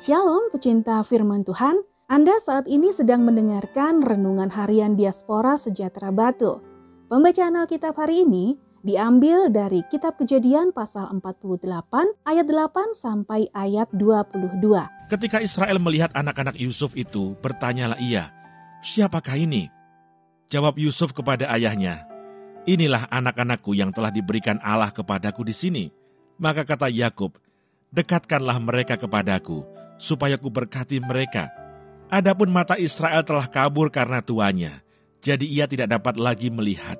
Shalom pecinta firman Tuhan, Anda saat ini sedang mendengarkan Renungan Harian Diaspora Sejahtera Batu. Pembacaan Alkitab hari ini diambil dari Kitab Kejadian pasal 48 ayat 8 sampai ayat 22. Ketika Israel melihat anak-anak Yusuf itu, bertanyalah ia, siapakah ini? Jawab Yusuf kepada ayahnya, inilah anak-anakku yang telah diberikan Allah kepadaku di sini. Maka kata Yakub, dekatkanlah mereka kepadaku, supaya ku berkati mereka. Adapun mata Israel telah kabur karena tuanya, jadi ia tidak dapat lagi melihat.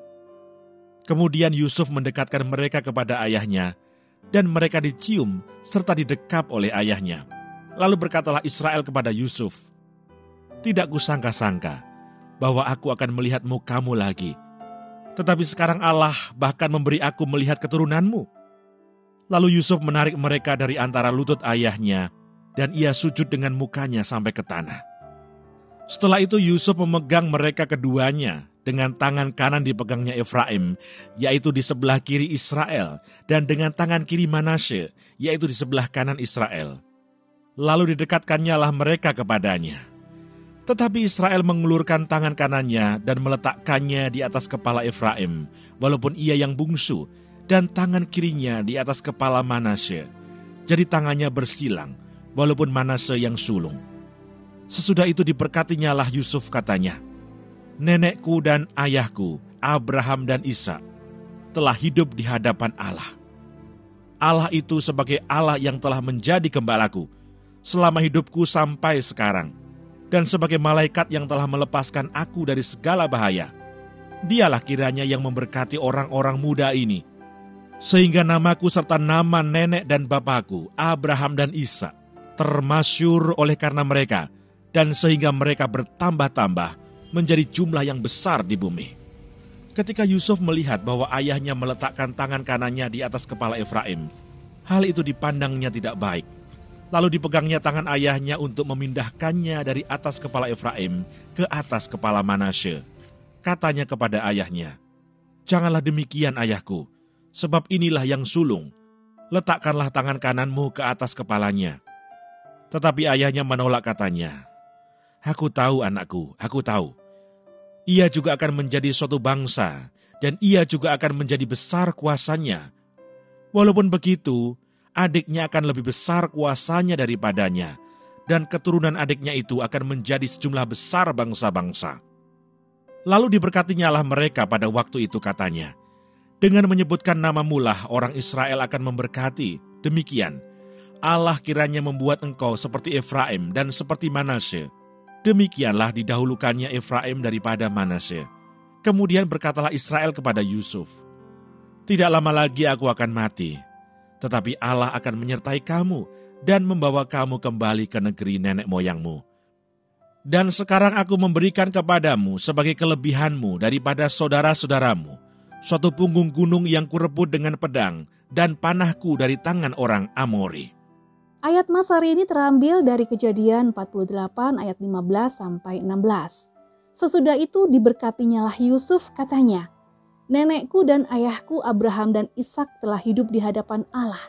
Kemudian Yusuf mendekatkan mereka kepada ayahnya, dan mereka dicium serta didekap oleh ayahnya. Lalu berkatalah Israel kepada Yusuf, Tidak kusangka-sangka bahwa aku akan melihat mukamu lagi. Tetapi sekarang Allah bahkan memberi aku melihat keturunanmu. Lalu Yusuf menarik mereka dari antara lutut ayahnya dan ia sujud dengan mukanya sampai ke tanah. Setelah itu Yusuf memegang mereka keduanya dengan tangan kanan dipegangnya Efraim, yaitu di sebelah kiri Israel, dan dengan tangan kiri Manasye, yaitu di sebelah kanan Israel. Lalu didekatkannya lah mereka kepadanya. Tetapi Israel mengulurkan tangan kanannya dan meletakkannya di atas kepala Efraim, walaupun ia yang bungsu, dan tangan kirinya di atas kepala Manasye. Jadi tangannya bersilang, walaupun Manase yang sulung. Sesudah itu diberkatinya lah Yusuf katanya, Nenekku dan ayahku, Abraham dan Isa, telah hidup di hadapan Allah. Allah itu sebagai Allah yang telah menjadi gembalaku selama hidupku sampai sekarang, dan sebagai malaikat yang telah melepaskan aku dari segala bahaya. Dialah kiranya yang memberkati orang-orang muda ini, sehingga namaku serta nama nenek dan bapakku, Abraham dan Isa, termasyur oleh karena mereka, dan sehingga mereka bertambah-tambah menjadi jumlah yang besar di bumi. Ketika Yusuf melihat bahwa ayahnya meletakkan tangan kanannya di atas kepala Efraim, hal itu dipandangnya tidak baik. Lalu dipegangnya tangan ayahnya untuk memindahkannya dari atas kepala Efraim ke atas kepala Manasye. Katanya kepada ayahnya, Janganlah demikian ayahku, sebab inilah yang sulung. Letakkanlah tangan kananmu ke atas kepalanya tetapi ayahnya menolak katanya, Aku tahu anakku, aku tahu. Ia juga akan menjadi suatu bangsa, dan ia juga akan menjadi besar kuasanya. Walaupun begitu, adiknya akan lebih besar kuasanya daripadanya, dan keturunan adiknya itu akan menjadi sejumlah besar bangsa-bangsa. Lalu diberkatinya lah mereka pada waktu itu katanya, dengan menyebutkan nama mulah orang Israel akan memberkati, demikian, Allah kiranya membuat engkau seperti Efraim dan seperti Manasye. Demikianlah didahulukannya Efraim daripada Manasye. Kemudian berkatalah Israel kepada Yusuf, Tidak lama lagi aku akan mati, tetapi Allah akan menyertai kamu dan membawa kamu kembali ke negeri nenek moyangmu. Dan sekarang aku memberikan kepadamu sebagai kelebihanmu daripada saudara-saudaramu, suatu punggung gunung yang kurebut dengan pedang dan panahku dari tangan orang Amori. Ayat Mas hari ini terambil dari kejadian 48 ayat 15 sampai 16. Sesudah itu diberkatinyalah Yusuf katanya, Nenekku dan ayahku Abraham dan Ishak telah hidup di hadapan Allah.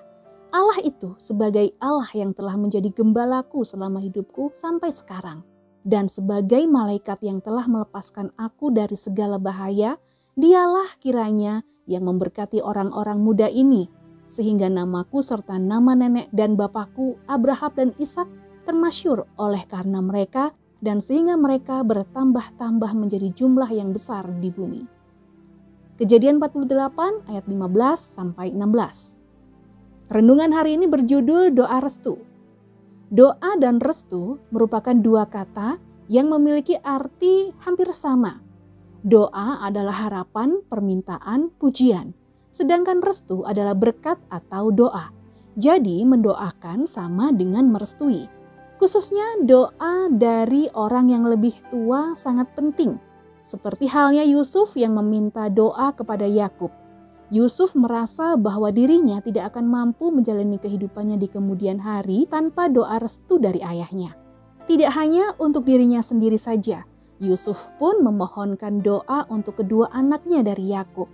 Allah itu sebagai Allah yang telah menjadi gembalaku selama hidupku sampai sekarang. Dan sebagai malaikat yang telah melepaskan aku dari segala bahaya, dialah kiranya yang memberkati orang-orang muda ini sehingga namaku serta nama nenek dan bapakku Abraham dan Ishak termasyur oleh karena mereka dan sehingga mereka bertambah-tambah menjadi jumlah yang besar di bumi. Kejadian 48 ayat 15 sampai 16. Renungan hari ini berjudul doa restu. Doa dan restu merupakan dua kata yang memiliki arti hampir sama. Doa adalah harapan, permintaan, pujian sedangkan restu adalah berkat atau doa. Jadi, mendoakan sama dengan merestui. Khususnya doa dari orang yang lebih tua sangat penting, seperti halnya Yusuf yang meminta doa kepada Yakub. Yusuf merasa bahwa dirinya tidak akan mampu menjalani kehidupannya di kemudian hari tanpa doa restu dari ayahnya. Tidak hanya untuk dirinya sendiri saja, Yusuf pun memohonkan doa untuk kedua anaknya dari Yakub.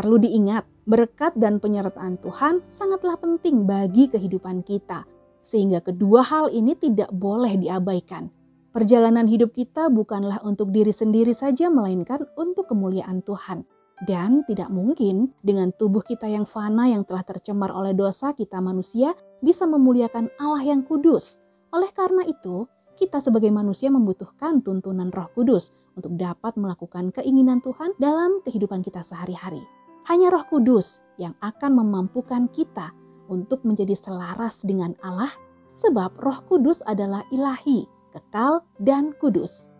Perlu diingat, berkat dan penyertaan Tuhan sangatlah penting bagi kehidupan kita. Sehingga kedua hal ini tidak boleh diabaikan. Perjalanan hidup kita bukanlah untuk diri sendiri saja melainkan untuk kemuliaan Tuhan. Dan tidak mungkin dengan tubuh kita yang fana yang telah tercemar oleh dosa kita manusia bisa memuliakan Allah yang kudus. Oleh karena itu, kita sebagai manusia membutuhkan tuntunan Roh Kudus untuk dapat melakukan keinginan Tuhan dalam kehidupan kita sehari-hari. Hanya Roh Kudus yang akan memampukan kita untuk menjadi selaras dengan Allah, sebab Roh Kudus adalah ilahi, kekal, dan kudus.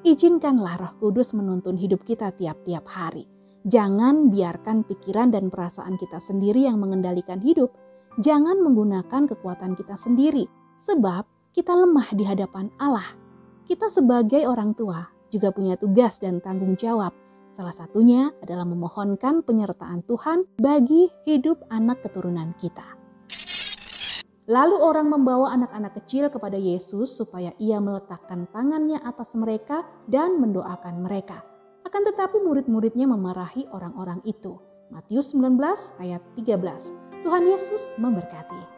Izinkanlah Roh Kudus menuntun hidup kita tiap-tiap hari. Jangan biarkan pikiran dan perasaan kita sendiri yang mengendalikan hidup. Jangan menggunakan kekuatan kita sendiri, sebab kita lemah di hadapan Allah. Kita sebagai orang tua juga punya tugas dan tanggung jawab. Salah satunya adalah memohonkan penyertaan Tuhan bagi hidup anak keturunan kita. Lalu orang membawa anak-anak kecil kepada Yesus supaya ia meletakkan tangannya atas mereka dan mendoakan mereka. Akan tetapi murid-muridnya memarahi orang-orang itu. Matius 19 ayat 13. Tuhan Yesus memberkati.